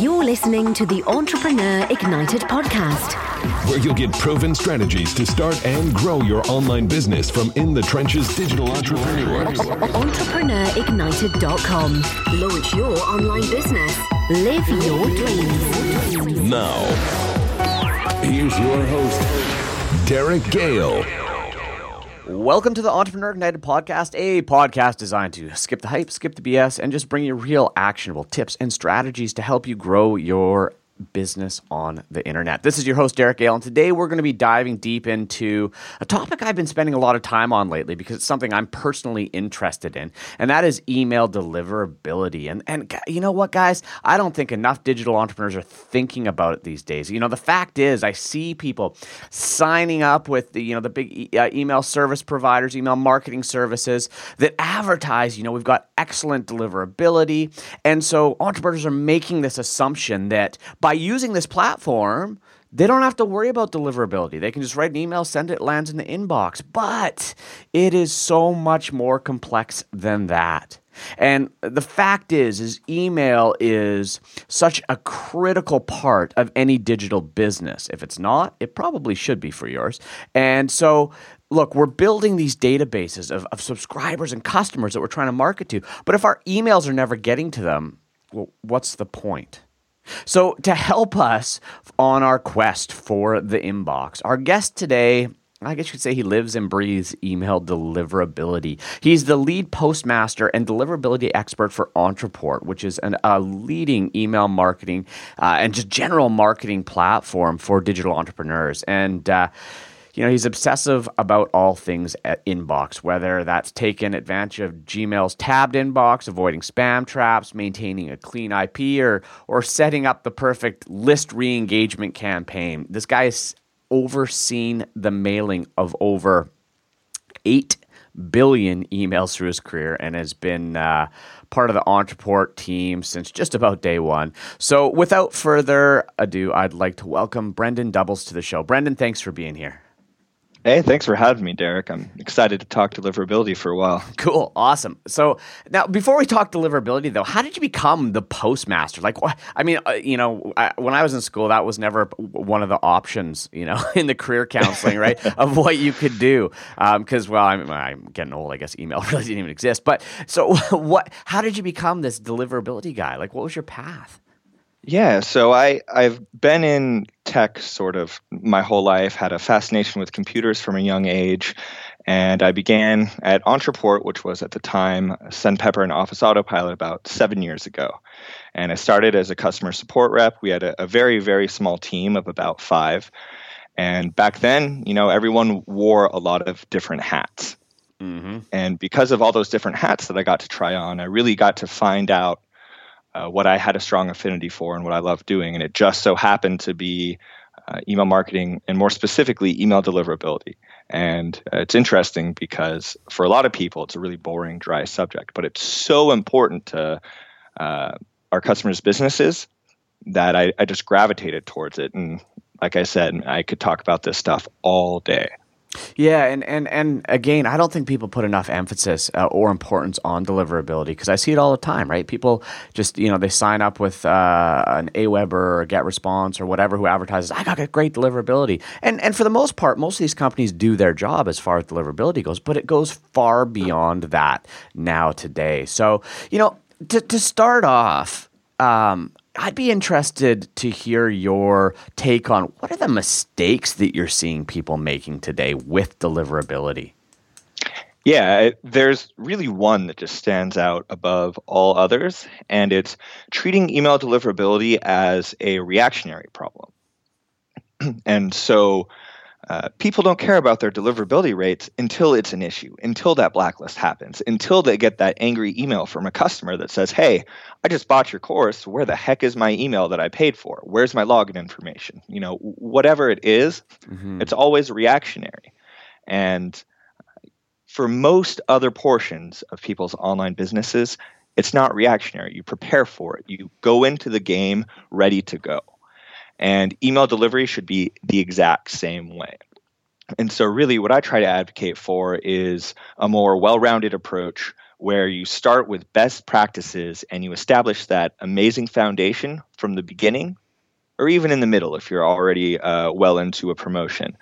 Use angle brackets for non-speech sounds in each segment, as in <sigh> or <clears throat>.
You're listening to the Entrepreneur Ignited podcast, where you'll get proven strategies to start and grow your online business from in the trenches digital entrepreneurs. EntrepreneurIgnited.com. Launch your online business. Live your dreams. Now, here's your host, Derek Gehl. Welcome to the Entrepreneur Ignited podcast, a podcast designed to skip the hype, skip the BS, and just bring you real actionable tips and strategies to help you grow your business on the internet. This is your host, Derek Gehl, and today we're going to be diving deep into a topic I've been spending a lot of time on lately because it's something I'm personally interested in, and that is email deliverability. And, and you know what, guys? I don't think enough digital entrepreneurs are thinking about it these days. You know, the fact is, I see people signing up with the, you know, the big e- uh, email service providers, email marketing services that advertise, you know, we've got excellent deliverability. And so entrepreneurs are making this assumption that by using this platform, they don't have to worry about deliverability. They can just write an email, send it, lands in the inbox. But it is so much more complex than that. And the fact is is email is such a critical part of any digital business. If it's not, it probably should be for yours. And so look, we're building these databases of, of subscribers and customers that we're trying to market to. But if our emails are never getting to them, well, what's the point? So, to help us on our quest for the inbox, our guest today I guess you could say he lives and breathes email deliverability. He's the lead postmaster and deliverability expert for Ontraport, which is an, a leading email marketing uh, and just general marketing platform for digital entrepreneurs. And uh, you know, he's obsessive about all things inbox, whether that's taking advantage of Gmail's tabbed inbox, avoiding spam traps, maintaining a clean IP, or or setting up the perfect list re-engagement campaign. This guy has overseen the mailing of over eight billion emails through his career and has been uh, part of the Ontraport team since just about day one. So, without further ado, I'd like to welcome Brendan Dubbels to the show. Brendan, thanks for being here. Hey, thanks for having me, Derek. I'm excited to talk deliverability for a while. Cool, awesome. So now, before we talk deliverability, though, how did you become the postmaster? Like? I mean, uh, you know, I, when I was in school, that was never one of the options, you know, <laughs> in the career counseling, right, <laughs> of what you could do. Because, um, well, I'm, I'm getting old. I guess email <laughs> really didn't even exist. But so, what? How did you become this deliverability guy? Like, what was your path? Yeah, so I I've been in tech sort of my whole life, had a fascination with computers from a young age, and I began at Ontraport, which was at the time SendPepper and Office Autopilot about seven years ago. And I started as a customer support rep. We had a, a very, very small team of about five. And back then, you know, everyone wore a lot of different hats. Mm-hmm. And because of all those different hats that I got to try on, I really got to find out uh, what I had a strong affinity for and what I love doing. And it just so happened to be uh, email marketing and more specifically email deliverability. And uh, it's interesting because for a lot of people, it's a really boring, dry subject, but it's so important to uh, our customers' businesses that I, I just gravitated towards it. And like I said, I could talk about this stuff all day. Yeah, and, and, and again, I don't think people put enough emphasis uh, or importance on deliverability because I see it all the time, right? People just, you know, they sign up with uh, an Aweber or GetResponse or whatever who advertises, I got great deliverability. And, and for the most part, most of these companies do their job as far as deliverability goes, but it goes far beyond that now today. So, you know, to, to start off, um, I'd be interested to hear your take on what are the mistakes that you're seeing people making today with deliverability? Yeah, there's really one that just stands out above all others, and it's treating email deliverability as a reactionary problem. <clears throat> and so uh, people don't care about their deliverability rates until it's an issue, until that blacklist happens, until they get that angry email from a customer that says, Hey, I just bought your course. Where the heck is my email that I paid for? Where's my login information? You know, whatever it is, mm-hmm. it's always reactionary. And for most other portions of people's online businesses, it's not reactionary. You prepare for it, you go into the game ready to go. And email delivery should be the exact same way. And so, really, what I try to advocate for is a more well rounded approach where you start with best practices and you establish that amazing foundation from the beginning or even in the middle if you're already uh, well into a promotion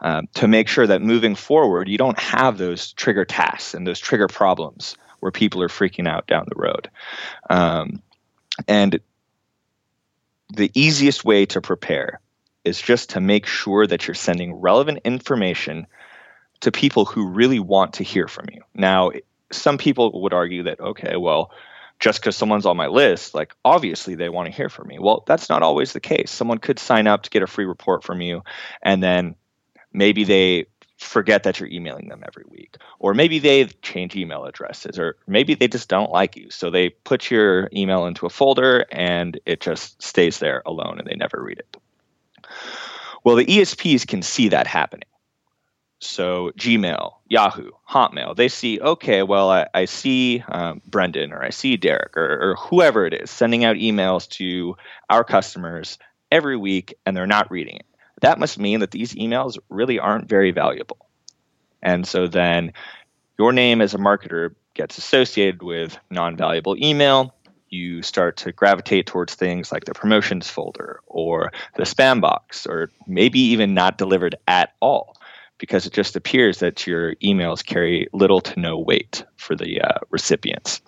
um, to make sure that moving forward you don't have those trigger tasks and those trigger problems where people are freaking out down the road um, and the easiest way to prepare is just to make sure that you're sending relevant information to people who really want to hear from you. Now, some people would argue that, okay, well, just because someone's on my list, like obviously they want to hear from me. Well, that's not always the case. Someone could sign up to get a free report from you, and then maybe they forget that you're emailing them every week. Or maybe they change email addresses, or maybe they just don't like you. So they put your email into a folder and it just stays there alone and they never read it. Well, the ESPs can see that happening. So Gmail, Yahoo, Hotmail, they see, okay, well, I, I see um, Brendan or I see Derek or, or whoever it is sending out emails to our customers every week and they're not reading it. That must mean that these emails really aren't very valuable. And so then your name as a marketer gets associated with non valuable email. You start to gravitate towards things like the promotions folder or the spam box, or maybe even not delivered at all because it just appears that your emails carry little to no weight for the uh, recipients.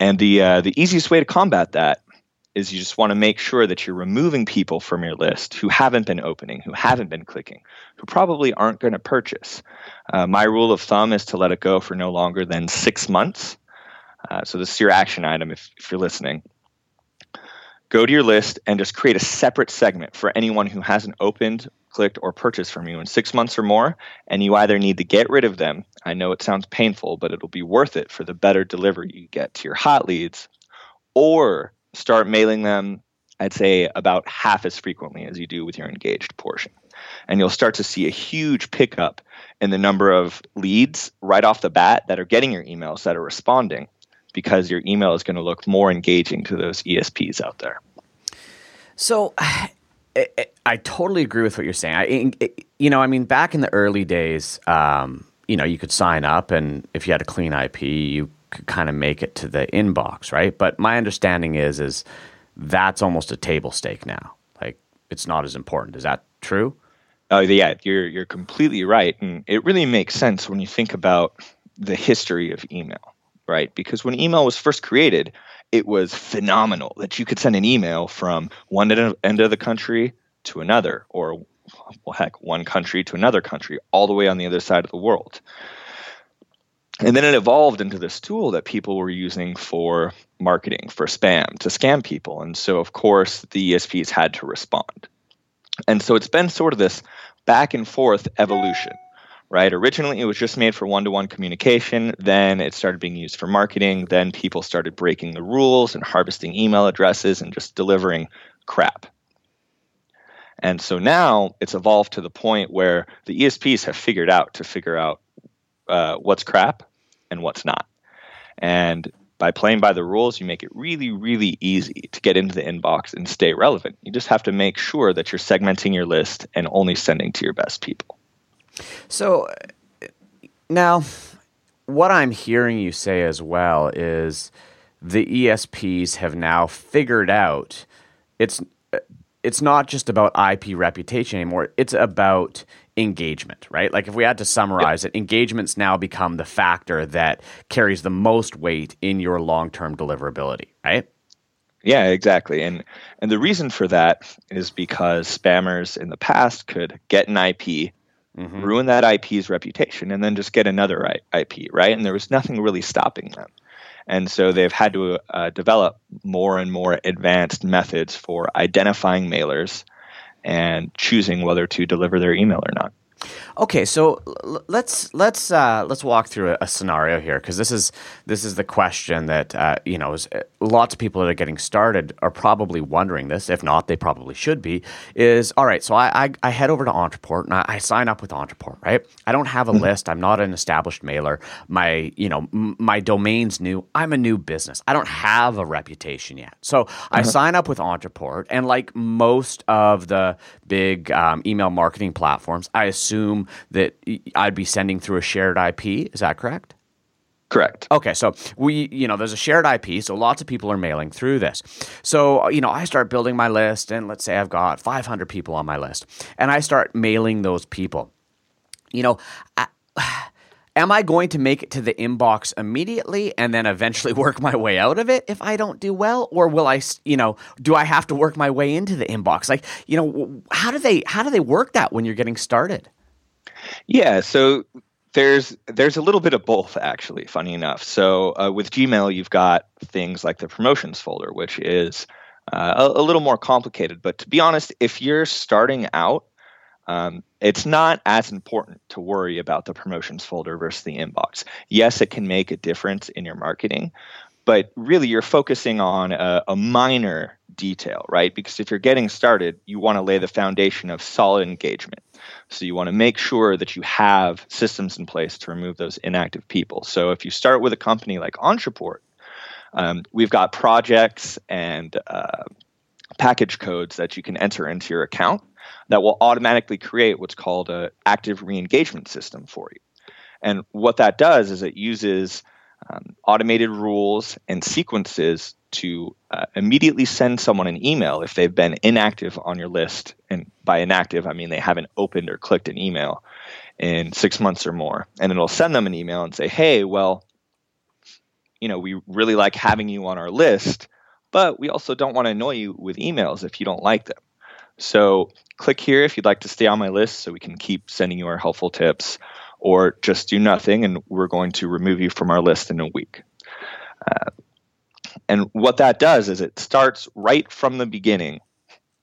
And the uh, the easiest way to combat that is you just want to make sure that you're removing people from your list who haven't been opening, who haven't been clicking, who probably aren't going to purchase. Uh, my rule of thumb is to let it go for no longer than six months. Uh, so this is your action item if, if you're listening. Go to your list and just create a separate segment for anyone who hasn't opened clicked, or purchased from you in six months or more, and you either need to get rid of them. I know it sounds painful, but it'll be worth it for the better delivery you get to your hot leads, or start mailing them, I'd say, about half as frequently as you do with your engaged portion. And you'll start to see a huge pickup in the number of leads right off the bat that are getting your emails that are responding because your email is going to look more engaging to those ESPs out there. So, <sighs> I totally agree with what you're saying. I, you know, I mean, back in the early days, um, you know, you could sign up, and if you had a clean IP, you could kind of make it to the inbox, right? But my understanding is, is that's almost a table stake now. Like, it's not as important. Is that true? Oh, yeah, you're you're completely right, and it really makes sense when you think about the history of email, right? Because when email was first created, it was phenomenal that you could send an email from one end of the country to another, or well, heck, one country to another country, all the way on the other side of the world. And then it evolved into this tool that people were using for marketing, for spam, to scam people. And so, of course, the ESPs had to respond. And so it's been sort of this back and forth evolution right? Originally, it was just made for one to one communication. Then it started being used for marketing. Then people started breaking the rules and harvesting email addresses and just delivering crap. And so now it's evolved to the point where the ESPs have figured out to figure out uh, what's crap and what's not. And by playing by the rules, you make it really, really easy to get into the inbox and stay relevant. You just have to make sure that you're segmenting your list and only sending to your best people. So now, what I'm hearing you say as well is the ESPs have now figured out it's it's not just about IP reputation anymore. It's about engagement, right? Like if we had to summarize yep. it, engagement's now become the factor that carries the most weight in your long-term deliverability, right? Yeah, exactly. And and the reason for that is because spammers in the past could get an IP mm-hmm. ruin that IP's reputation, and then just get another IP, right? And there was nothing really stopping them. And so they've had to uh, develop more and more advanced methods for identifying mailers and choosing whether to deliver their email or not. Okay, so l- let's let's uh, let's walk through a, a scenario here because this is this is the question that uh, you know is, uh, lots of people that are getting started are probably wondering this. If not, they probably should be. Is all right. So I I, I head over to Ontraport and I, I, sign up with Ontraport. Right. I don't have a mm-hmm. list. I'm not an established mailer. My you know m- my domain's new. I'm a new business. I don't have a reputation yet. So I uh-huh. sign up with Ontraport and like most of the big um, email marketing platforms, I assume that I'd be sending through a shared IP. Is that correct? Correct. Okay, so we, you know, there's a shared IP, so lots of people are mailing through this. So, you know, I start building my list, and let's say I've got 500 people on my list, and I start mailing those people. You know, I, <sighs> am I going to make it to the inbox immediately and then eventually <laughs> work my way out of it if I don't do well, or will I, you know, do I have to work my way into the inbox? Like, you know, how do they how do they work that when you're getting started? Yeah, so there's there's a little bit of both actually funny enough. So uh, with gmail you've got things like the promotions folder which is uh, a, a, little more complicated. But to be honest if you're starting out um, it's not as important to worry about the promotions folder versus the inbox. Yes it can make a difference in your marketing but really you're focusing on a, a minor detail right because if you're getting started you want to lay the foundation of solid engagement so you want to make sure that you have systems in place to remove those inactive people. So if you start with a company like Ontraport, um, we've got projects and uh, package codes that you can enter into your account that will automatically create what's called an active re-engagement system for you. And what that does is it uses um, automated rules and sequences to uh, immediately send someone an email if they've been inactive on your list. And by inactive, I mean they haven't opened or clicked an email in six months or more. And it'll send them an email and say, hey, well, you know, we really like having you on our list, but we also don't want to annoy you with emails if you don't like them. So click here if you'd like to stay on my list so we can keep sending you our helpful tips, or just do nothing and we're going to remove you from our list in a week. Uh, and what that does is it starts right from the beginning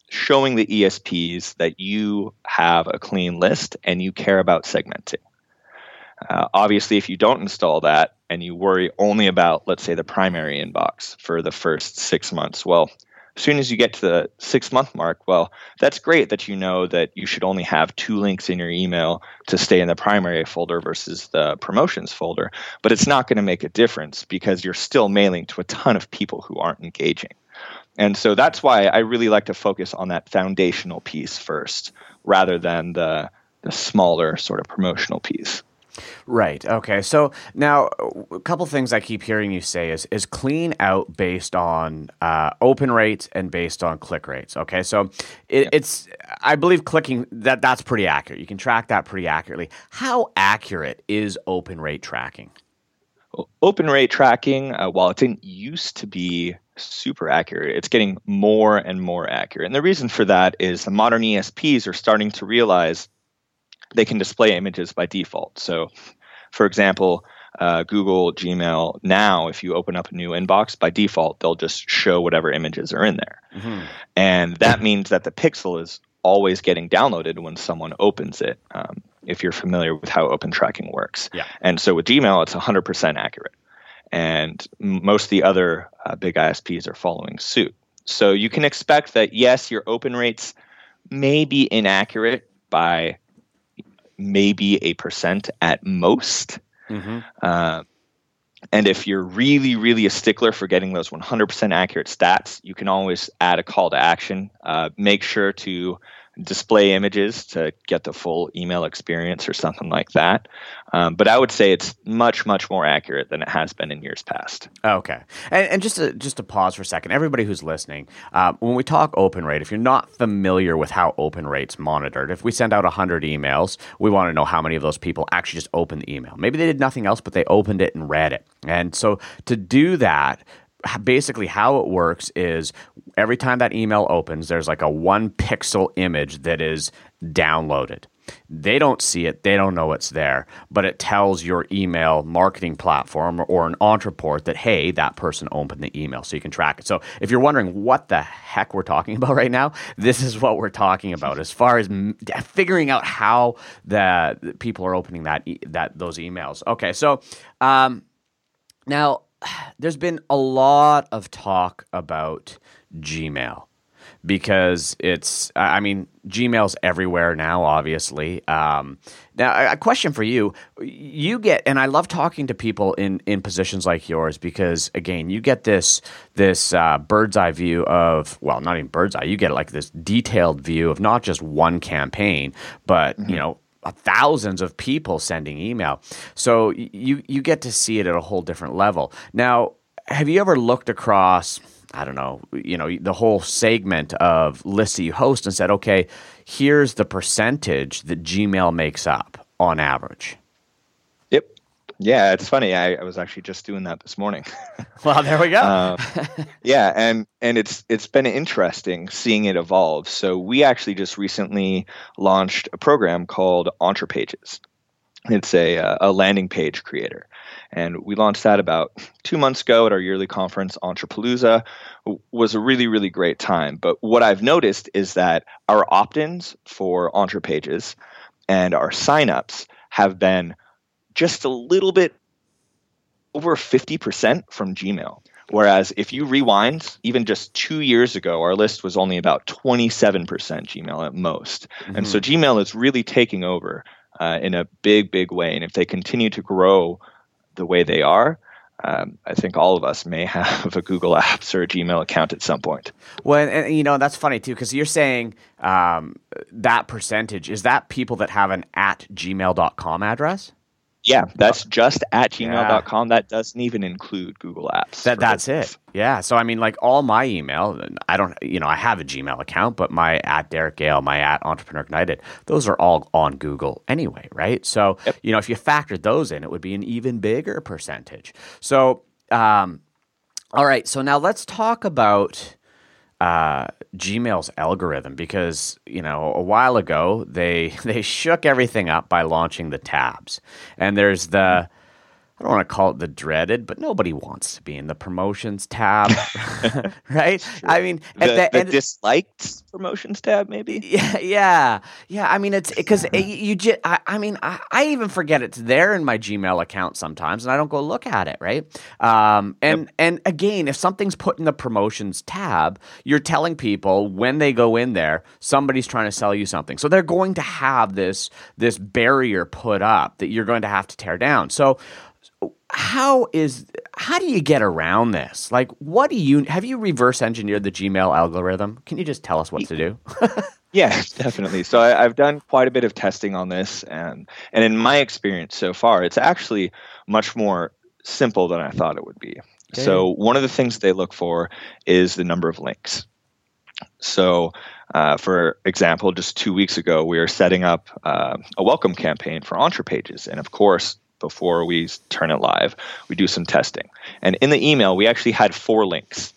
showing the ESPs that you have a clean list and you care about segmenting. Uh, obviously, if you don't install that and you worry only about, let's say, the primary inbox for the first six months, well, as soon as you get to the six month mark, well, that's great that you know that you should only have two links in your email to stay in the primary folder versus the promotions folder. But it's not going to make a difference because you're still mailing to a ton of people who aren't engaging. And so that's why I really like to focus on that foundational piece first rather than the, the smaller sort of promotional piece. Right. Okay. So now, a couple things I keep hearing you say is is clean out based on uh, open rates and based on click rates. Okay. So it, it's I believe clicking that that's pretty accurate. You can track that pretty accurately. How accurate is open rate tracking? open rate tracking, uh, while it didn't used to be super accurate, it's getting more and more accurate. And the reason for that is the modern ESPs are starting to realize they can display images by default. So, for example, uh, Google Gmail now, if you open up a new inbox, by default, they'll just show whatever images are in there. Mm-hmm. And that means that the pixel is always getting downloaded when someone opens it, um, if you're familiar with how open tracking works. Yeah. And so with Gmail, it's 100% accurate. And most of the other uh, big ISPs are following suit. So you can expect that, yes, your open rates may be inaccurate by maybe a percent at most. Mm-hmm. Uh, and if you're really, really a stickler for getting those 100% accurate stats, you can always add a call to action. Uh, make sure to display images to get the full email experience or something like that. Um, but I would say it's much, much more accurate than it has been in years past. Okay, and, and just to, just to pause for a second, everybody who's listening, uh, when we talk open rate, if you're not familiar with how open rate's monitored, if we send out 100 emails, we want to know how many of those people actually just opened the email. Maybe they did nothing else, but they opened it and read it. And so to do that, basically how it works is every time that email opens, there's like a one pixel image that is downloaded. They don't see it, they don't know it's there, but it tells your email marketing platform or an Ontraport that, hey, that person opened the email so you can track it. So if you're wondering what the heck we're talking <laughs> about right now, this is what we're talking about as far as figuring out how the people are opening that, that those emails. Okay, so um, now <sighs> there's been a lot of talk about Gmail because it's i mean gmail's everywhere now obviously um, now a question for you you get and i love talking to people in in positions like yours because again you get this this uh, bird's eye view of well not even bird's eye you get like this detailed view of not just one campaign but mm-hmm. you know Uh, thousands of people sending email. So you you get to see it at a whole different level. Now, have you ever looked across? I don't know, you know, the whole segment of lists that you host and said, okay, here's the percentage that Gmail makes up on average. Yeah, it's funny. I, I was actually just doing that this morning. <laughs> well, there we go. um, <laughs> yeah, and and it's it's been interesting seeing it evolve. So we actually just recently launched a program called ONTRApages. It's a a landing page creator, and we launched that about two months ago at our yearly conference, ONTRApalooza. Was a really really great time. But what I've noticed is that our opt-ins for ONTRApages and our signups have been just a little bit over 50% from Gmail. Whereas if you rewind, even just two years ago, our list was only about 27% Gmail at most. Mm-hmm. And so Gmail is really taking over uh, in a big, big way. And if they continue to grow the way they are, um, I think all of us may <laughs> have a Google Apps or a Gmail account at some point. Well, and, and you know that's funny too because you're saying um, that percentage is that people that have an at gmail.com address. Yeah, that's just at gmail.com. Yeah. That doesn't even include Google Apps. That, that's it. Yeah. So, I mean, like all my email, I don't, you know, I have a Gmail account, but my at Derek Gehl, my at Entrepreneur Ignited, those are all on Google anyway, right? So, yep. you know, if you factored those in, it would be an even bigger percentage. So, um, all right. So now let's talk about uh, Gmail's algorithm because you know a while ago they <laughs> they shook everything up by launching the tabs, and there's the I don't want to call it the dreaded, but nobody wants to be in the promotions tab, <laughs> <laughs> right? I mean, the, the, the disliked promotions tab, maybe. <laughs> Yeah, yeah, yeah. I mean, it's because it, you just. I, I mean, I, I, even forget it's there in my Gmail account sometimes, and I don't go look at it, right? Um, and yep. and again, if something's put in the promotions tab, you're telling people when they go in there, somebody's trying to sell you something, so they're going to have this this barrier put up that you're going to have to tear down. So how is how do you get around this? Like, what do you have you reverse engineered the Gmail algorithm? Can you just tell us what to do? <laughs> yeah, definitely. So I, have done quite a bit of testing on this, and and in my experience so far, it's actually much more simple than I thought it would be. Okay. So one of the things they look for is the number of links. So, uh, for example, just two weeks ago, we were setting up uh, a welcome campaign for ONTRApages, and of course, before we turn it live. We do some testing. And in the email, we actually had four links.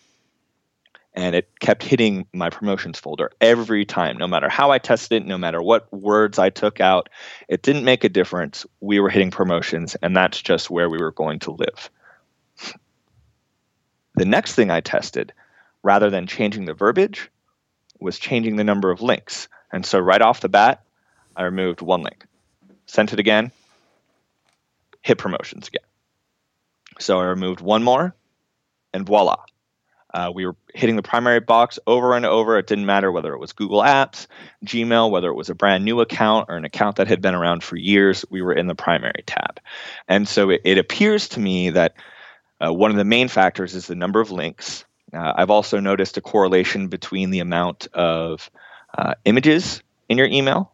And it kept hitting my promotions folder every time, no matter how I tested it, no matter what words I took out. It didn't make a difference. We were hitting promotions, and that's just where we were going to live. The next thing I tested, rather than changing the verbiage, was changing the number of links. And so right off the bat, I removed one link. Sent it again, hit promotions again. So I removed one more, and voila. Uh, we were hitting the primary box over and over. It didn't matter whether it was Google Apps, Gmail, whether it was a brand new account or an account that had been around for years. We were in the primary tab. And so it, it appears to me that uh, one of the main factors is the number of links. Uh, I've also noticed a correlation between the amount of uh, images in your email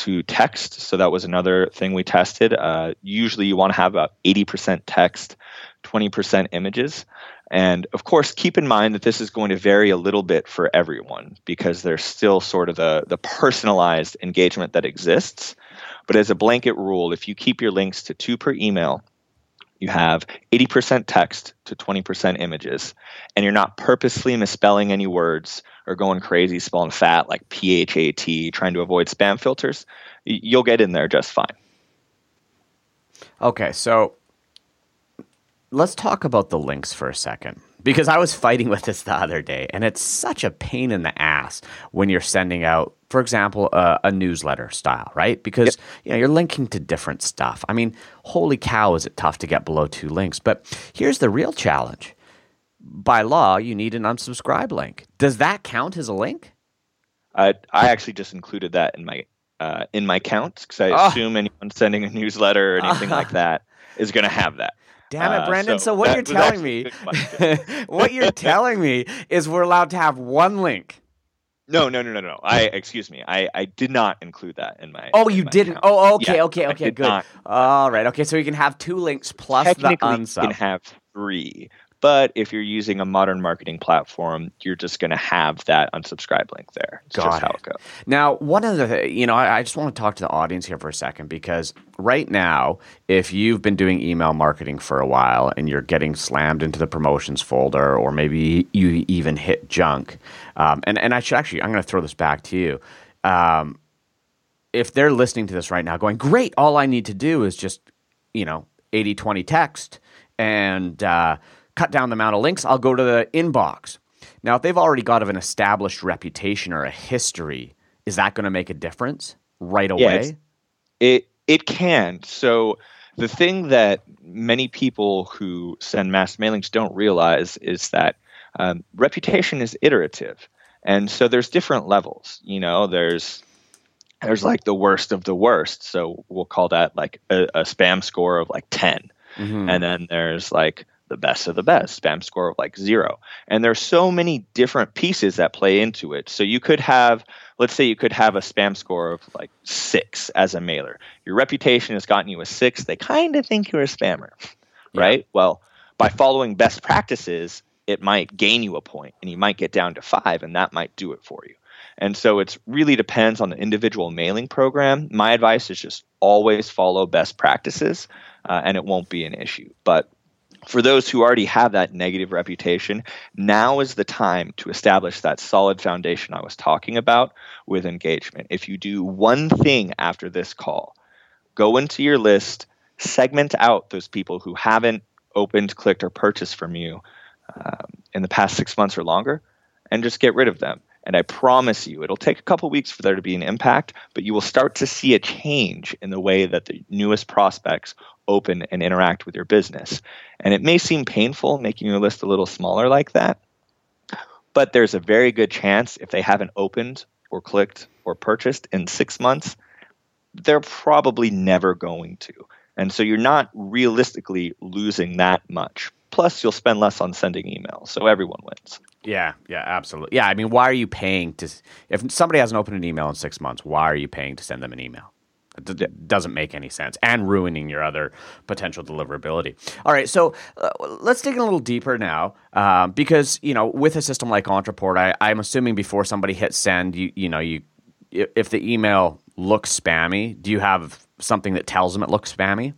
to text. So that was another thing we tested. Uh, usually you want to have about 80% text, 20% images. And of course, keep in mind that this is going to vary a little bit for everyone because there's still sort of the, the personalized engagement that exists. But as a blanket rule, if you keep your links to two per email, you have 80% text to 20% images, and you're not purposely misspelling any words or going crazy spelling fat like PHAT, trying to avoid spam filters, you'll get in there just fine. Okay, so let's talk about the links for a second because I was fighting with this the other day, and it's such a pain in the ass when you're sending out, for example, a, a newsletter style, right? Because yep. you know you're linking to different stuff. I mean, holy cow, is it tough to get below two links? But here's the real challenge: by law, you need an unsubscribe link. Does that count as a link? I I actually just included that in my uh, in my count because I oh. assume anyone sending a newsletter or anything like <laughs> that is going to have that. Damn it, uh, Brendan. Uh, so, so, what you're telling me, <laughs> what you're telling me is we're allowed to have one link. No, no, no, no, no. I excuse me. I, I did not include that in my. Oh, in you my didn't. account. Oh, okay, Yeah, okay, okay, good. not. All right. Okay, so you can have two links plus the Technically, you unsub. can have three, but if you're using a modern marketing platform, you're just going to have that unsubscribe link there. It's Got just how it. it goes. Now, one of the, th- you know, I, I just want to talk to the audience here for a second because right now, if you've been doing email marketing for a while and you're getting slammed into the promotions folder, or maybe you even hit junk, um, and and I should actually, I'm going to throw this back to you. Um, if they're listening to this right now, going, great, all I need to do is just, you know, 80 20 text and uh, cut down the amount of links, I'll go to the inbox. Now, if they've already got an established reputation or a history, is that going to make a difference right away? Yeah, It it can. So the thing that many people who send mass mailings don't realize is that um, reputation is iterative, and so there's different levels. You know, there's there's like the worst of the worst. So we'll call that like a, a spam score of like 10 Mhm. and then there's like the best of the best spam score of like zero. And there's so many different pieces that play into it. So you could have let's say you could have a spam score of like six as a mailer. Your reputation has gotten you a six. They kind of think you're a spammer right? Well by following best practices it might gain you a point and you might get down to five and that might do it for you. And so it really depends on the individual mailing program. My advice is just always follow best practices uh, and it won't be an issue. But for those who already have that negative reputation, now is the time to establish that solid foundation I was talking about with engagement. If you do one thing after this call, go into your list, segment out those people who haven't opened, clicked, or purchased from you um, in the past six months or longer, and just get rid of them. And I promise you, it'll take a couple weeks for there to be an impact, but you will start to see a change in the way that the newest prospects open and interact with your business. And it may seem painful making your list a little smaller like that, but there's a very good chance if they haven't opened or clicked or purchased in six months, they're probably never going to. And so you're not realistically losing that much. Plus, you'll spend less on sending emails. So everyone wins. Yeah, yeah, absolutely. Yeah, I mean, why are you paying to? If somebody hasn't opened an email in six months, why are you paying to send them an email? It d- doesn't make any sense, and ruining your other potential deliverability. All right, so uh, let's dig in a little deeper now, um, because you know, with a system like Ontraport, I, I'm assuming before somebody hits send, you you know, you if the email looks spammy, do you have something that tells them it looks spammy?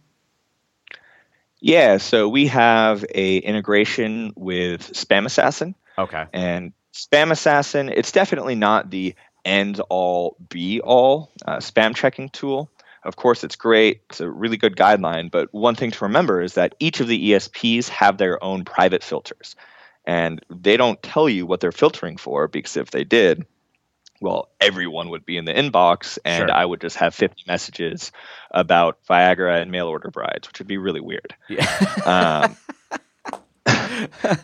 Yeah, so we have a integration with Spam Assassin. Okay. And Spam Assassin, it's definitely not the end all be all uh, spam checking tool. Of course, it's great. It's a really good guideline. But one thing to remember is that each of the ESPs have their own private filters. And they don't tell you what they're filtering for because if they did, well, everyone would be in the inbox and Sure. I would just have 50 messages about Viagra and mail order brides, which would be really weird Yeah. um, <laughs>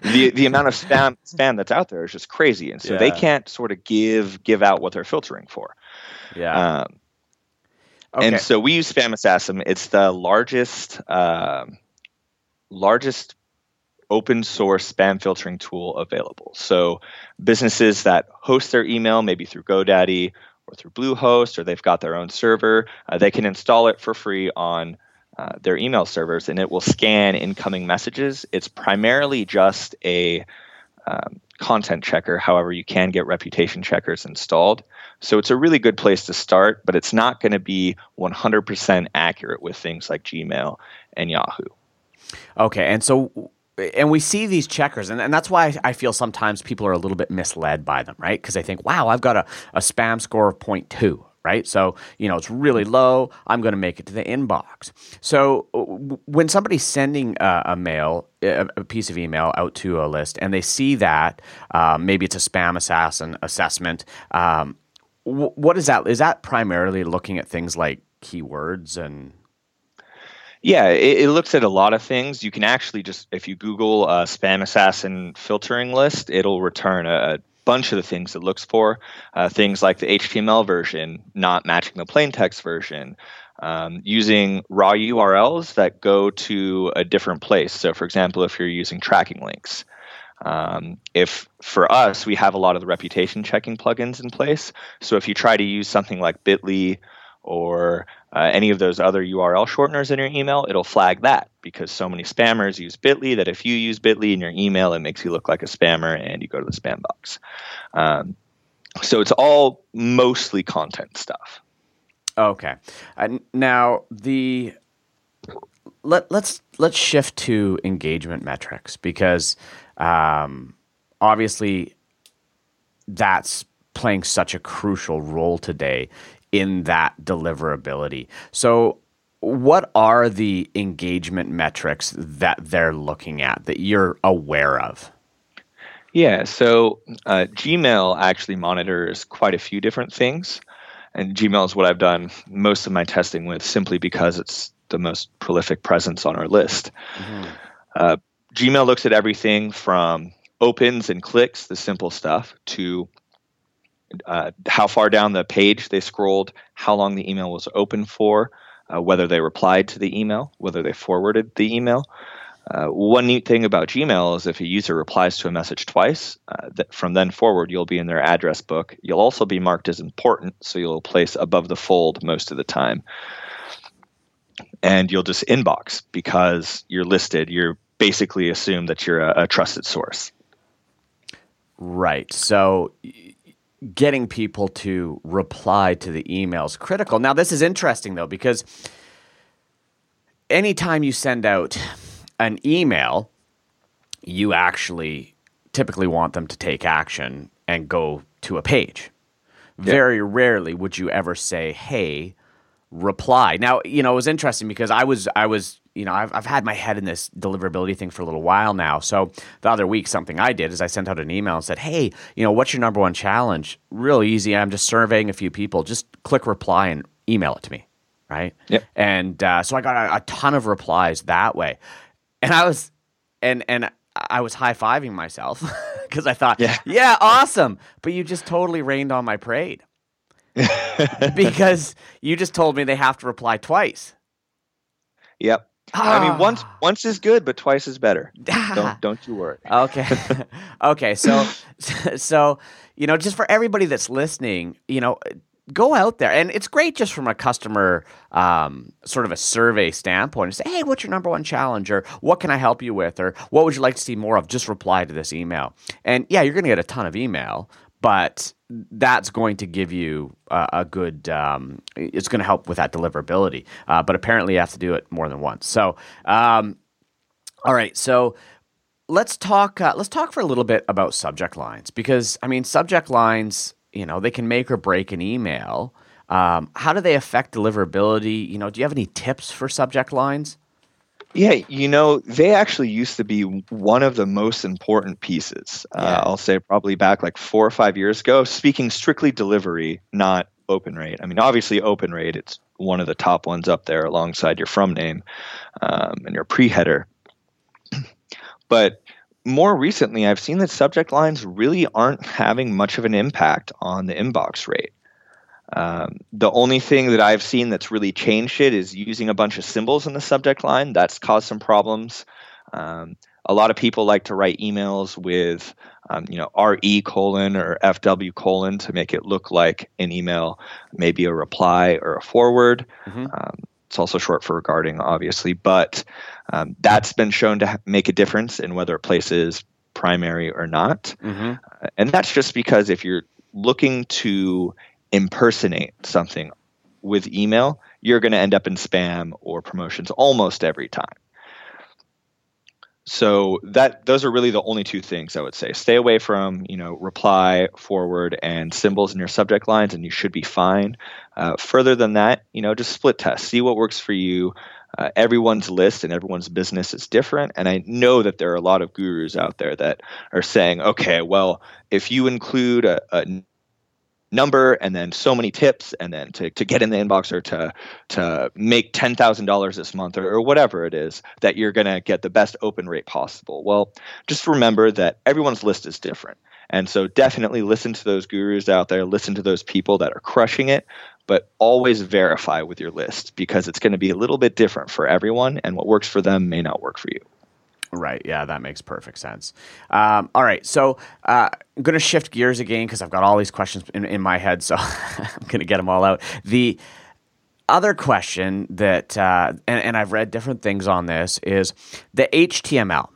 the the amount of spam spam that's out there is just crazy, and so they can't sort of give give out what they're filtering for. yeah. Um, Okay. And so we use Spam Assassin. It's the largest um, largest open source spam filtering tool available. So businesses that host their email, maybe through GoDaddy or through Bluehost, or they've got their own server, uh, they can install it for free on uh, their email servers, and it will scan incoming messages. It's primarily just a um, content checker. However, you can get reputation checkers installed. So it's a really good place to start, but it's not going to be 100% accurate with things like Gmail and Yahoo. Okay, and so and we see these checkers, and, and that's why I feel sometimes people are a little bit misled by them, right? Because they think, wow, I've got a, a spam score of 0.2, right? So, you know, it's really low. I'm going to make it to the inbox. So w- when somebody's sending a, a mail, a, a piece of email out to a list, and they see that, maybe it's a spam assassin assessment, um, wh- what is that? Is that primarily looking at things like keywords and Yeah, it, it looks at a lot of things. You can actually just, if you Google uh, spam assassin filtering list, it'll return a bunch of the things it looks for. Uh, things like the HTML version not matching the plain text version, um, using raw URLs that go to a different place. So, for example, if you're using tracking links, Um, if for us, we have a lot of the reputation checking plugins in place. So if you try to use something like Bitly or uh, any of those other URL shorteners in your email, it'll flag that because so many spammers use Bitly that if you use Bitly in your email, it makes you look like a spammer and you go to the spam box. Um, so it's all mostly content stuff. Okay. Uh, now the let let's let's shift to engagement metrics because um, obviously that's playing such a crucial role today in that deliverability. So what are the engagement metrics that they're looking at that you're aware of? Yeah, so uh, Gmail actually monitors quite a few different things. And Gmail is what I've done most of my testing with simply because it's the most prolific presence on our list. Mm-hmm. Uh, Gmail looks at everything from opens and clicks, the simple stuff, to uh, how far down the page they scrolled, how long the email was open for, uh, whether they replied to the email, whether they forwarded the email. Uh, one neat thing about Gmail is if a user replies to a message twice, uh, that from then forward you'll be in their address book. You'll also be marked as important, so you'll place above the fold most of the time. And you'll just inbox because you're listed. You're basically assume that you're a, a trusted source. Right. So getting people to reply to the emails critical. Now this is interesting though because anytime you send out an email, you actually typically want them to take action and go to a page. Very rarely would you ever say, "Hey, reply." Now, you know, it was interesting because I was I was you know, I've, I've had my head in this deliverability thing for a little while now. So the other week, something I did is I sent out an email and said, Hey, you know, what's your number one challenge? Real easy. I'm just surveying a few people. Just click reply and email it to me. Right. Yep. And uh, so I got a, a ton of replies that way. And I was, and, and, I was high fiving myself <laughs> because I thought, yeah. yeah, awesome. But you just totally rained on my parade <laughs> because you just told me they have to reply twice. Yep. I mean, once ah. once is good, but twice is better. <laughs> don't don't you worry. Okay, <laughs> okay. So <laughs> so you know, just for everybody that's listening, you know, go out there, and it's great just from a customer um, sort of a survey standpoint, and say, hey, what's your number one challenge, or what can I help you with, or what would you like to see more of? Just reply to this email, and yeah, you're going to get a ton of email, but that's going to give you a, a good. Um, it's going to help with that deliverability. Uh, but apparently, you have to do it more than once. So, um, all right. So let's talk. Uh, let's talk for a little bit about subject lines because I mean, subject lines. You know, they can make or break an email. Um, how do they affect deliverability? You know, do you have any tips for subject lines? Yeah, you know, they actually used to be one of the most important pieces. Uh, yeah. Uh, I'll say probably back like four or five years ago, speaking strictly delivery, not open rate. I mean, obviously, open rate, it's one of the top ones up there alongside your from name um, and your pre header. <clears throat> but more recently, I've seen that subject lines really aren't having much of an impact on the inbox rate. Um, the only thing that I've seen that's really changed it is using a bunch of symbols in the subject line. That's caused some problems. Um, a lot of people like to write emails with, um, you know, RE colon or FW colon to make it look like an email, maybe a reply or a forward. Mm-hmm. Um, it's also short for regarding, obviously, but um, that's been shown to ha- make a difference in whether a place is primary or not. Mm-hmm. Uh, and that's just because if you're looking to impersonate something with email, you're going to end up in spam or promotions almost every time. So that those are really the only two things I would say. Stay away from you know reply, forward, and symbols in your subject lines, and you should be fine. Uh, further than that, you know, just split test, see what works for you. Uh, everyone's list and everyone's business is different, and I know that there are a lot of gurus out there that are saying, okay, well, if you include a, a number and then so many tips and then to, to get in the inbox or to to make $10,000 this month or, or whatever it is that you're going to get the best open rate possible. Well, just remember that everyone's list is different. And so definitely listen to those gurus out there, listen to those people that are crushing it, but always verify with your list because it's going to be a little bit different for everyone and what works for them may not work for you. Right. Yeah, that makes perfect sense. Um, all right. So uh, I'm going to shift gears again because I've got all these questions in, in my head. So <laughs> I'm going to get them all out. The other question that, uh, and, and I've read different things on this, is the HTML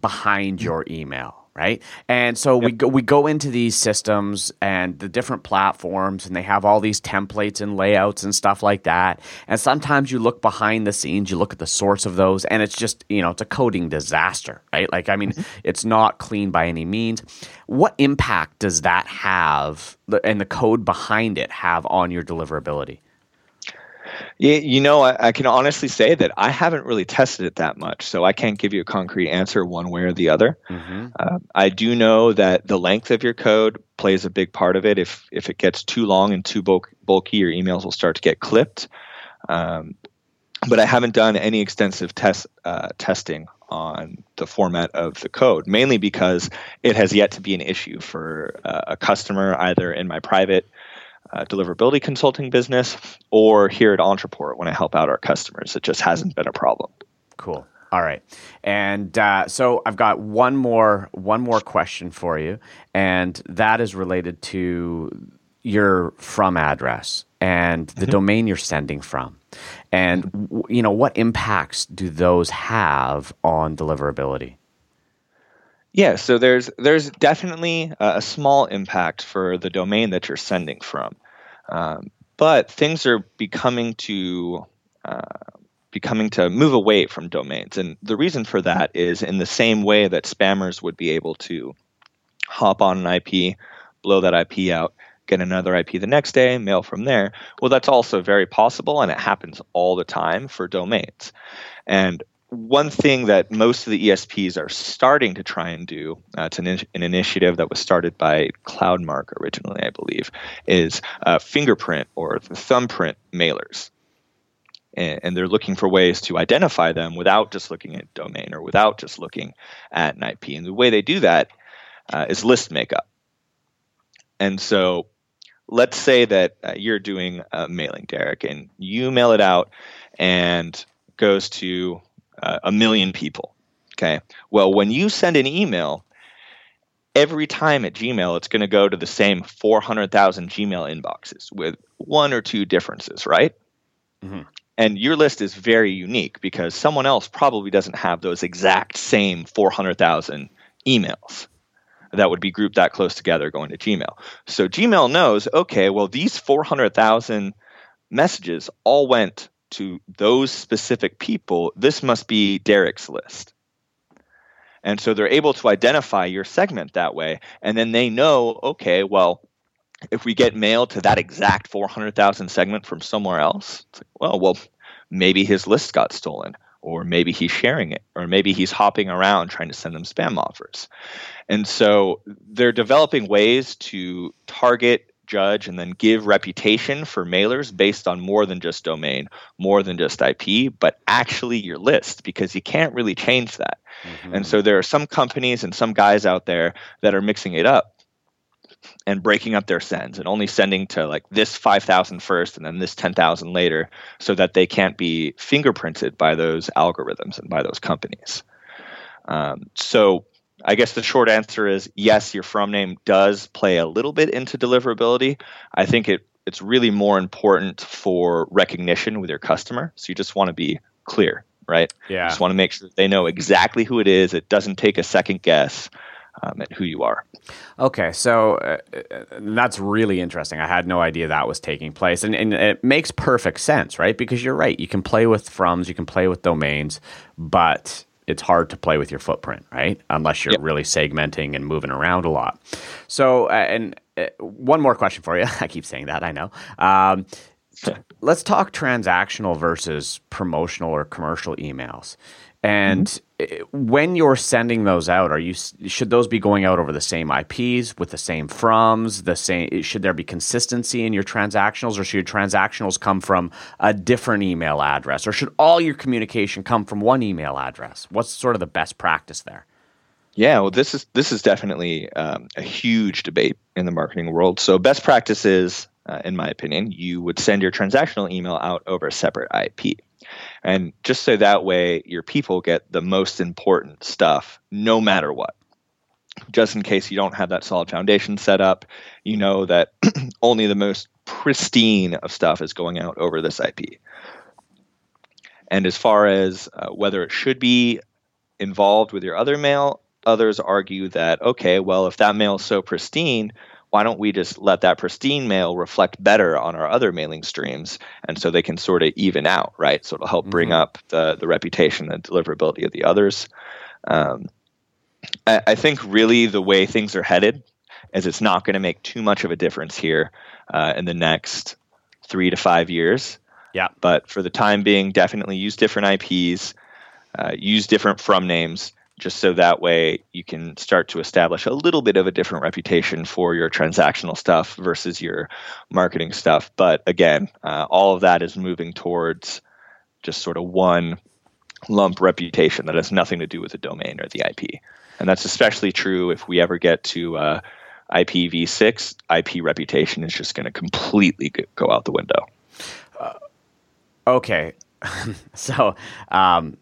behind your email right? And so yep. we go we go into these systems and the different platforms and they have all these templates and layouts and stuff like that. And sometimes you look behind the scenes, you look at the source of those and it's just, you know, it's a coding disaster, right? Like I mean, mm-hmm. it's not clean by any means. What impact does that have and the code behind it have on your deliverability? Yeah, you know, I, I, can honestly say that I haven't really tested it that much, so I can't give you a concrete answer one way or the other. Mm-hmm. Uh, I do know that the length of your code plays a big part of it. If if it gets too long and too bulk, bulky, your emails will start to get clipped. Um, but I haven't done any extensive test uh, testing on the format of the code, mainly because it has yet to be an issue for uh, a customer, either in my private uh, deliverability consulting business or here at Ontraport when I help out our customers. It just hasn't been a problem. Cool. All right, and uh, so I've got one more one more question for you, and that is related to your from address and the mm-hmm. domain you're sending from, and you know what impacts do those have on deliverability? Yeah, so there's there's definitely a small impact for the domain that you're sending from, um, but things are becoming to uh, becoming to move away from domains, and the reason for that is in the same way that spammers would be able to hop on an IP, blow that IP out, get another IP the next day, mail from there. Well, that's also very possible, and it happens all the time for domains. And one thing that most of the ESPs are starting to try and do, uh, it's an, an, initiative that was started by CloudMark originally, I believe, is uh, fingerprint or thumbprint mailers. And, and, they're looking for ways to identify them without just looking at domain or without just looking at an IP. And the way they do that uh, is list makeup. And so let's say that uh, you're doing a mailing, Derek, and you mail it out and goes to uh, a million people. Okay. Well, when you send an email, every time at Gmail, it's going to go to the same 400,000 Gmail inboxes with one or two differences, right? Mm-hmm. And your list is very unique because someone else probably doesn't have those exact same 400,000 emails that would be grouped that close together going to Gmail. So Gmail knows, okay, well, these 400,000 messages all went to those specific people, this must be Derek's list. And so they're able to identify your segment that way. And then they know, okay, well, if we get mail to that exact 400,000 segment from somewhere else, it's like, well, well, maybe his list got stolen, or maybe he's sharing it, or maybe he's hopping around trying to send them spam offers. And so they're developing ways to target judge and then give reputation for mailers based on more than just domain, more than just IP, but actually your list because you can't really change that. Mm-hmm. And so there are some companies and some guys out there that are mixing it up and breaking up their sends and only sending to like this 5,000 first and then this 10,000 later so that they can't be fingerprinted by those algorithms and by those companies. Um, so I guess the short answer is yes, your from name does play a little bit into deliverability. I think it it's really more important for recognition with your customer. So you just want to be clear, right? Yeah. You just want to make sure they know exactly who it is. It doesn't take a second guess um, at who you are. Okay, so uh, uh that's really interesting. I had no idea that was taking place, and, and it makes perfect sense, right? Because you're right. You can play with froms, you can play with domains, but it's hard to play with your footprint, right? Unless you're yep. really segmenting and moving around a lot. So, uh, and uh, one more question for you. <laughs> I keep saying that, I know. Um, let's talk transactional versus promotional or commercial emails. And mm-hmm. when you're sending those out, are you should those be going out over the same IPs with the same froms? The same should there be consistency in your transactionals, or should your transactionals come from a different email address, or should all your communication come from one email address? What's sort of the best practice there? Yeah, well, this is this is definitely um, a huge debate in the marketing world. So, best practice is uh, in my opinion, you would send your transactional email out over a separate IP. And just so that way your people get the most important stuff no matter what. Just in case you don't have that solid foundation set up, you know that <clears throat> only the most pristine of stuff is going out over this IP. And as far as uh, whether it should be involved with your other mail, others argue that, okay, well, if that mail is so pristine, why don't we just let that pristine mail reflect better on our other mailing streams? And so they can sort of even out right? So it'll help bring mm-hmm. up the, the reputation and deliverability of the others. Um, I, I, think really the way things are headed is it's not going to make too much of a difference here uh, in the next three to five years. Yeah. But for the time being definitely use different ips uh, use different from names just so that way you can start to establish a little bit of a different reputation for your transactional stuff versus your marketing stuff. But again, uh, all of that is moving towards just sort of one lump reputation that has nothing to do with the domain or the IP. And that's especially true if we ever get to uh, IPv6. IP reputation is just going to completely go out the window. Uh, okay. <laughs> so, um,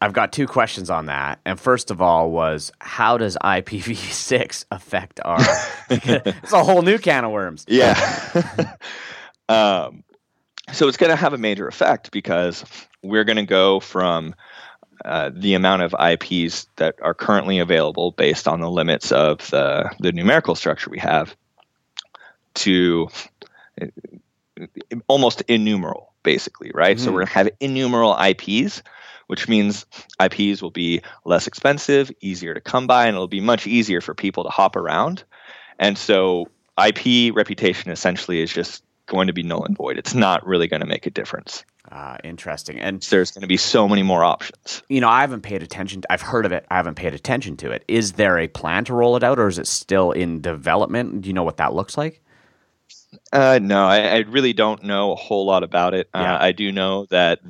I've got two questions on that. And first of all, was how does IPv6 <laughs> affect our? <laughs> it's a whole new can of worms. Yeah. <laughs> um, so it's going to have a major effect because we're going to go from uh, the amount of IPs that are currently available based on the limits of the, the numerical structure we have to uh, almost innumerable, basically, right? Mm-hmm. So we're going to have innumerable IPs which means IPs will be less expensive, easier to come by, and it'll be much easier for people to hop around. And so IP reputation essentially is just going to be null and void. It's not really going to make a difference. Ah, interesting. And there's going to be so many more options. You know, I haven't paid attention. To, I've heard of it. I haven't paid attention to it. Is there a plan to roll it out, or is it still in development? Do you know what that looks like? Uh, no, I, I, really don't know a whole lot about it. Uh, yeah. Uh, I do know that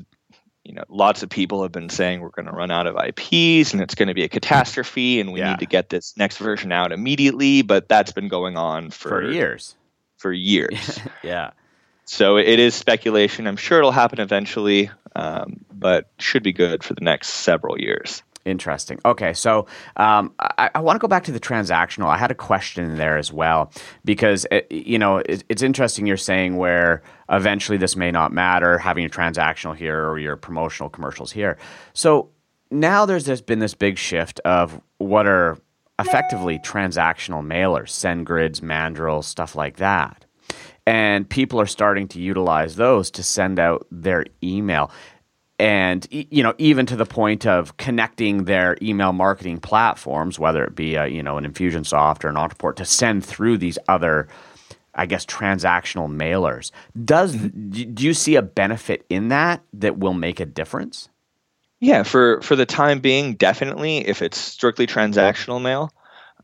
you know, lots of people have been saying we're going to run out of IPs and it's going to be a catastrophe and we yeah. need to get this next version out immediately. But that's been going on for, for years. For years. <laughs> yeah. So it is speculation. I'm sure it'll happen eventually, um, but should be good for the next several years. Interesting. Okay, so um, I, I want to go back to the transactional. I had a question there as well because it, you know it, it's interesting you're saying where eventually this may not matter having a transactional here or your promotional commercials here. So now there's there's been this big shift of what are effectively transactional mailers, SendGrids, Mandrills, stuff like that, and people are starting to utilize those to send out their email and you know even to the point of connecting their email marketing platforms whether it be a, you know an infusionsoft or an Ontraport to send through these other i guess transactional mailers. Does mm-hmm. do you see a benefit in that that will make a difference? Yeah for for the time being definitely if it's strictly transactional mail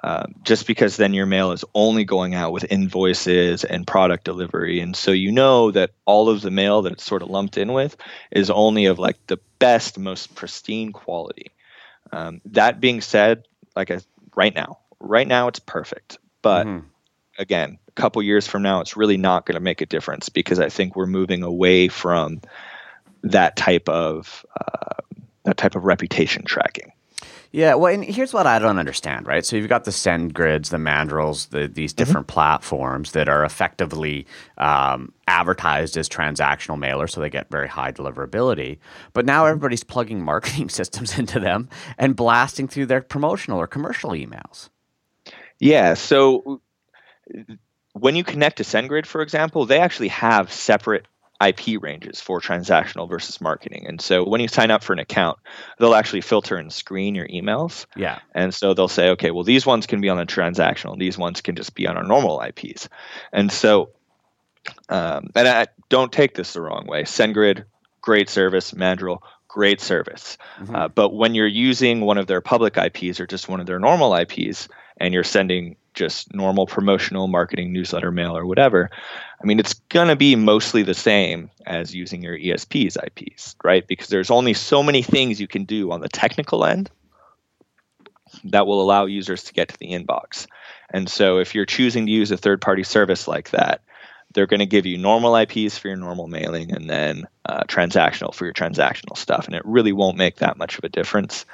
um, just because then your mail is only going out with invoices and product delivery. And so you know that all of the mail that it's sort of lumped in with is only of like the best, most pristine quality. Um, that being said, like a, right now, right now it's perfect. But mm-hmm. again, a couple years from now, it's really not going to make a difference because I think we're moving away from that type of uh, that type of reputation tracking. Yeah, well, and here's what I don't understand, right? So you've got the SendGrids, the Mandrills, the, these mm-hmm. different mm-hmm. platforms that are effectively um, advertised as transactional mailers, so they get very high deliverability. But now mm-hmm. everybody's plugging marketing <laughs> systems into them and blasting through their promotional or commercial emails. Yeah, so when you connect to SendGrid, for example, they actually have separate IP ranges for transactional versus marketing. And so when you sign up for an account, they'll actually filter and screen your emails. Yeah. And so they'll say, okay, well, these ones can be on the transactional, these ones can just be on our normal IPs. And so, um, and I don't take this the wrong way. SendGrid, great service. Mandrill, great service. Mm-hmm. Uh, but when you're using one of their public IPs or just one of their normal IPs, and you're sending just normal promotional marketing newsletter mail or whatever i mean it's going to be mostly the same as using your esp's ips right because there's only so many things you can do on the technical end that will allow users to get to the inbox and so if you're choosing to use a third party service like that they're going to give you normal IPs for your normal mailing and then uh, transactional for your transactional stuff. And it really won't make that much of a difference,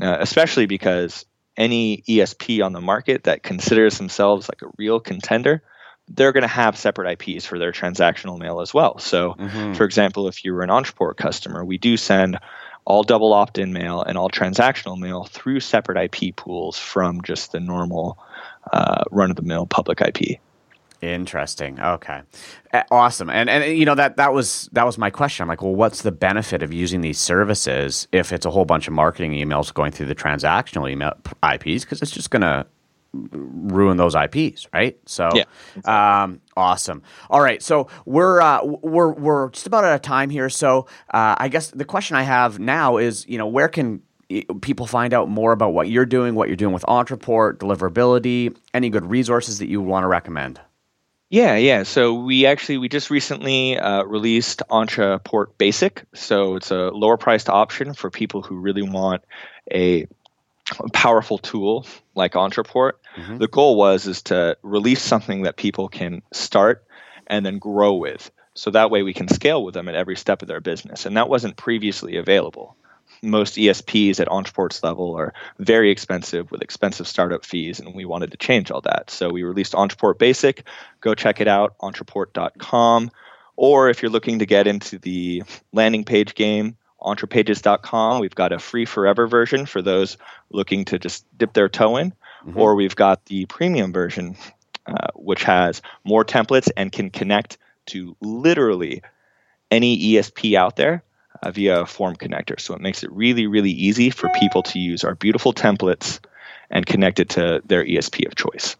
uh, especially because any ESP on the market that considers themselves like a real contender, they're going to have separate IPs for their transactional mail as well. So, mm-hmm. for example, if you were an Ontraport customer, we do send all double opt in mail and all transactional mail through separate IP pools from just the normal uh, run of the mill public IP. Interesting. Okay. Awesome. And and you know that that was that was my question. I'm like, well, what's the benefit of using these services if it's a whole bunch of marketing emails going through the transactional email IPs because it's just going to ruin those IPs, right? So, yeah. um, awesome. All right, so we're uh, we're we're just about out of time here. So, uh, I guess the question I have now is, you know, where can people find out more about what you're doing, what you're doing with Ontraport, deliverability, any good resources that you want to recommend? Yeah, yeah. So we actually we just recently uh, released Ontraport Basic. So it's a lower priced option for people who really want a powerful tool like Ontraport. Mm-hmm. The goal was is to release something that people can start and then grow with. So that way we can scale with them at every step of their business. And that wasn't previously available most ESPs at Ontraport's level are very expensive with expensive startup fees, and we wanted to change all that. So we released Ontraport Basic. Go check it out, ontraport.com. Or if you're looking to get into the landing page game, ontrapages.com. We've got a free forever version for those looking to just dip their toe in. Mm-hmm. Or we've got the premium version, uh, which has more templates and can connect to literally any ESP out there uh, via a form connector. So it makes it really, really easy for people to use our beautiful templates and connect it to their ESP of choice.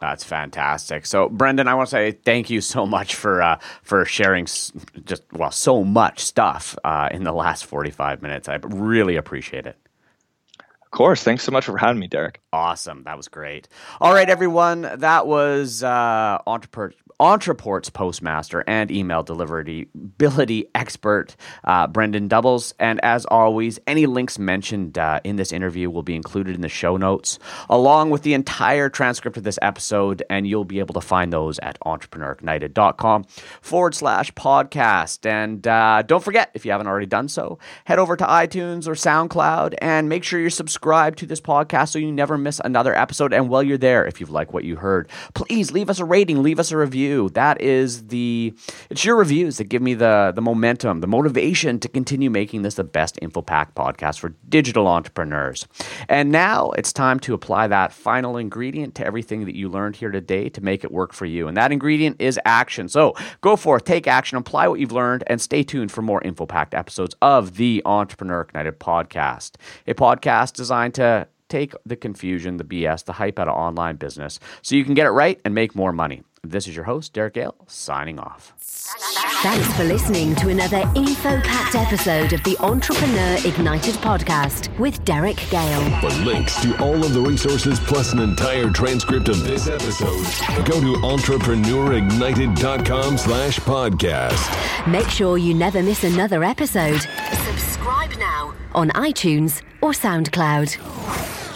That's fantastic. So, Brendan, I want to say thank you so much for uh, for sharing just well so much stuff uh, in the last forty five minutes. I really appreciate it. Of course. Thanks so much for having me, Derek. Awesome. That was great. All right, everyone. That was uh, Entrepreneur Ontraport's postmaster and email deliverability expert, uh, Brendan Dubbels. And as always, any links mentioned uh, in this interview will be included in the show notes, along with the entire transcript of this episode. And you'll be able to find those at entrepreneurignited.com forward slash podcast. And uh, don't forget, if you haven't already done so, head over to iTunes or SoundCloud and make sure you're subscribed to this podcast so you never miss another episode. And while you're there, if you've liked what you heard, please leave us a rating, leave us a review review. That is the it's your reviews that give me the the momentum, the motivation to continue making this the best InfoPack podcast for digital entrepreneurs. And now it's time to apply that final ingredient to everything that you learned here today to make it work for you. And that ingredient is action. So go forth, take action, apply what you've learned, and stay tuned for more InfoPacked episodes of the Entrepreneur Ignited podcast, a podcast designed to take the confusion, the BS, the hype out of online business so you can get it right and make more money. This is your host, Derek Gehl, signing off. Thanks for listening to another info packed episode of the Entrepreneur Ignited podcast with Derek Gehl. For links to all of the resources plus an entire transcript of this episode, go to entrepreneurignited.com slash podcast. Make sure you never miss another episode. Subscribe now on iTunes or SoundCloud.